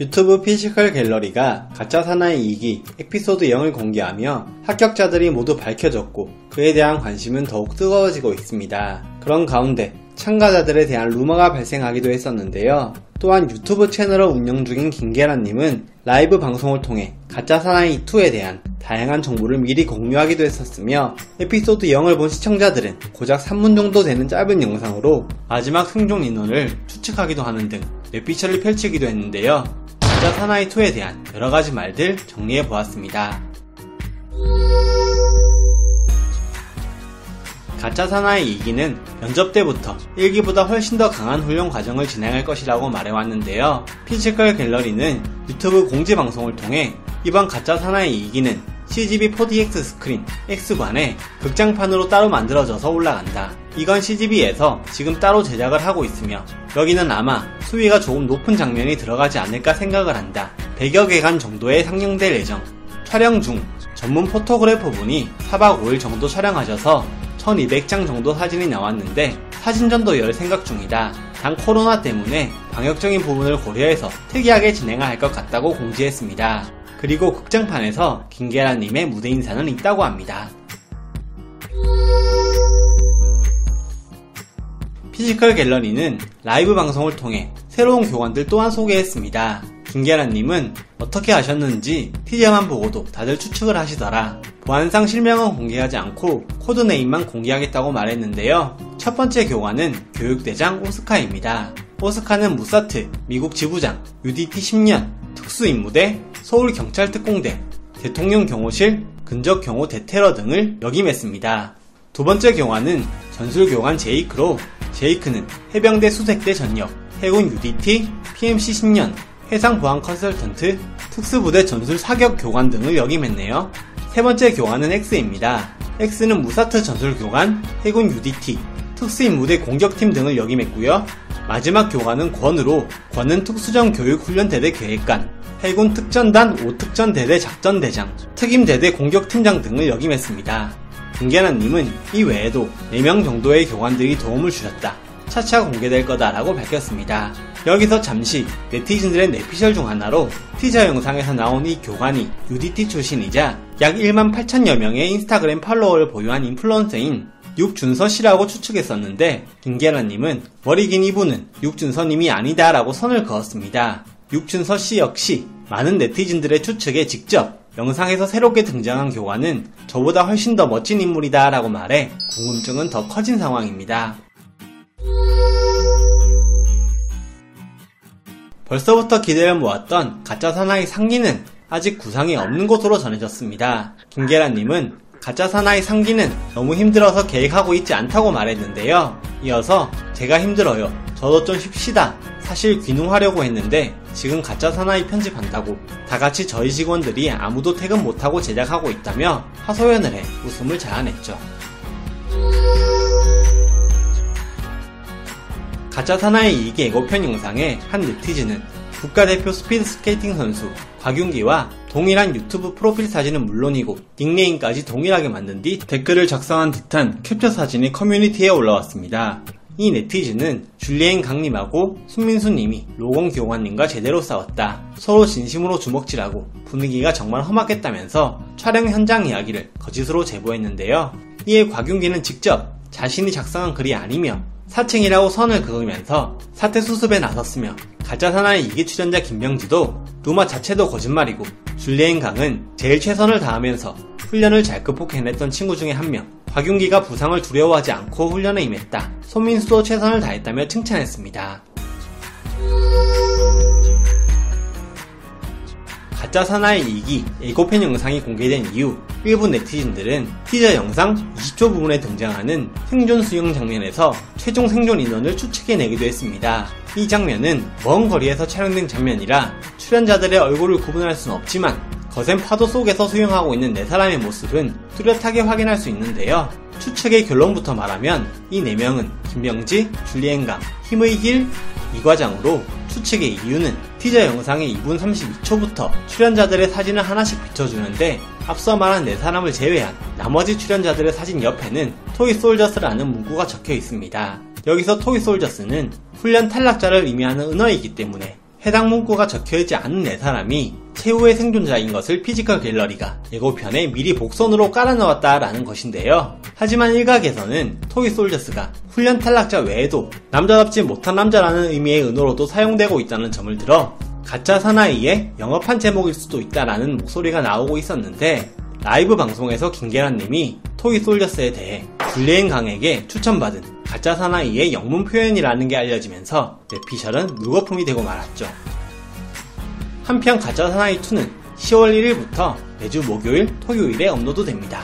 유튜브 피지컬 갤러리가 가짜 사나이 2기 에피소드 0을 공개하며 합격자들이 모두 밝혀졌고 그에 대한 관심은 더욱 뜨거워지고 있습니다. 그런 가운데 참가자들에 대한 루머가 발생하기도 했었는데요. 또한 유튜브 채널을 운영 중인 김계란님은 라이브 방송을 통해 가짜 사나이 2에 대한 다양한 정보를 미리 공유하기도 했었으며 에피소드 0을 본 시청자들은 고작 3분 정도 되는 짧은 영상으로 마지막 생존 인원을 추측하기도 하는 등 뇌피셜을 펼치기도 했는데요. 가짜 사나이 2에 대한 여러가지 말들 정리해 보았습니다. 가짜 사나이 2기는 면접 때부터 1기보다 훨씬 더 강한 훈련 과정을 진행할 것이라고 말해왔는데요. 피지컬 갤러리는 유튜브 공지 방송을 통해 이번 가짜 사나이 2기는 CGV 4DX 스크린 X관에 극장판으로 따로 만들어져서 올라간다. 이건 CGV에서 지금 따로 제작을 하고 있으며 여기는 아마 수위가 조금 높은 장면이 들어가지 않을까 생각을 한다. 100여 개간 정도의 상영될 예정. 촬영 중 전문 포토그래퍼분이 4박 5일 정도 촬영하셔서 1200장 정도 사진이 나왔는데 사진전도 열 생각 중이다. 단 코로나 때문에 방역적인 부분을 고려해서 특이하게 진행할 것 같다고 공지했습니다. 그리고 극장판에서 김계란님의 무대 인사는 있다고 합니다. 피지컬 갤러리는 라이브 방송을 통해 새로운 교관들 또한 소개했습니다. 김계란님은 어떻게 하셨는지 티저만 보고도 다들 추측을 하시더라. 보안상 실명은 공개하지 않고 code name만 공개하겠다고 말했는데요. 첫 번째 교관은 교육대장 오스카입니다. 오스카는 무사트, 미국 지부장, UDT 10년, 특수임무대, 서울경찰특공대, 대통령 경호실, 근접 경호 대테러 등을 역임했습니다. 두 번째 교관은 전술교관 제이크로 제이크는 해병대 수색대 전역, 해군 UDT, PMC 10년, 해상보안 컨설턴트, 특수부대 전술 사격 교관 등을 역임했네요. 세 번째 교관은 X입니다. X는 무사트 전술 교관, 해군 UDT, 특수임무대 공격팀 등을 역임했고요. 마지막 교관은 권으로 권은 특수전 교육 훈련대대 계획관, 해군 특전단 5특전 대대 작전대장, 특임대대 공격팀장 등을 역임했습니다. 김계란님은 이 외에도 4명 정도의 교관들이 도움을 주셨다. 차차 공개될 거다라고 밝혔습니다. 여기서 잠시 네티즌들의 내피셜 중 하나로 티저 영상에서 나온 이 교관이 UDT 출신이자 약 1만 8천여 명의 인스타그램 팔로워를 보유한 인플루언서인 육준서 씨라고 추측했었는데 김계란님은 머리 긴 이분은 육준서 님이 아니다라고 선을 그었습니다. 육준서 씨 역시 많은 네티즌들의 추측에 직접 영상에서 새롭게 등장한 교관은 저보다 훨씬 더 멋진 인물이다 라고 말해 궁금증은 더 커진 상황입니다. 벌써부터 기대를 모았던 가짜 사나이 상기는 아직 구상이 없는 것으로 전해졌습니다. 김계란님은 가짜 사나이 상기는 너무 힘들어서 계획하고 있지 않다고 말했는데요. 이어서 제가 힘들어요. 저도 좀 쉽시다. 사실 귀농하려고 했는데 지금 가짜 사나이 편집한다고 다 같이 저희 직원들이 아무도 퇴근 못하고 제작하고 있다며 하소연을 해 웃음을 자아냈죠. 가짜 사나이 2기 예고편 영상에 한 네티즌은 국가대표 스피드 스케이팅 선수 곽윤기와 동일한 유튜브 프로필 사진은 물론이고 닉네임까지 동일하게 만든 뒤 댓글을 작성한 듯한 캡처 사진이 커뮤니티에 올라왔습니다. 이 네티즌은 줄리엔 강님하고 순민수님이 로건 교관님과 제대로 싸웠다. 서로 진심으로 주먹질하고 분위기가 정말 험악했다면서 촬영 현장 이야기를 거짓으로 제보했는데요. 이에 곽윤기는 직접 자신이 작성한 글이 아니며 사칭이라고 선을 그으면서 사태 수습에 나섰으며 가짜 사나이 2기 출연자 김명지도 루마 자체도 거짓말이고 줄리엔 강은 제일 최선을 다하면서 훈련을 잘 극복해냈던 친구 중에 한 명. 곽윤기가 부상을 두려워하지 않고 훈련에 임했다. 손민수도 최선을 다했다며 칭찬했습니다. 가짜 사나이 2기 예고편 영상이 공개된 이후 일부 네티즌들은 티저 영상 20초 부분에 등장하는 생존 수영 장면에서 최종 생존 인원을 추측해내기도 했습니다. 이 장면은 먼 거리에서 촬영된 장면이라 출연자들의 얼굴을 구분할 수는 없지만 거센 파도 속에서 수영하고 있는 네 사람의 모습은 뚜렷하게 확인할 수 있는데요. 추측의 결론부터 말하면 이 네 명은 김명지, 줄리엔강, 힘의 길, 이과장으로 추측의 이유는 티저 영상의 2분 32초부터 출연자들의 사진을 하나씩 비춰주는데 앞서 말한 4사람을 제외한 나머지 출연자들의 사진 옆에는 toy soldiers라는 문구가 적혀 있습니다. 여기서 toy soldiers는 훈련 탈락자를 의미하는 은어이기 때문에 해당 문구가 적혀있지 않은 네 사람이 최후의 생존자인 것을 피지컬 갤러리가 예고편에 미리 복선으로 깔아넣었다라는 것인데요. 하지만 일각에서는 toy soldiers가 훈련 탈락자 외에도 남자답지 못한 남자라는 의미의 은어로도 사용되고 있다는 점을 들어 가짜 사나이의 영문판 제목일 수도 있다라는 목소리가 나오고 있었는데 라이브 방송에서 김계란님이 toy soldiers에 대해 줄리엔 강에게 추천받은 가짜 사나이의 영문 표현이라는 게 알려지면서 뇌피셜은 물거품이 되고 말았죠. 한편 가짜 사나이 2는 10월 1일부터 매주 목요일, 토요일에 업로드됩니다.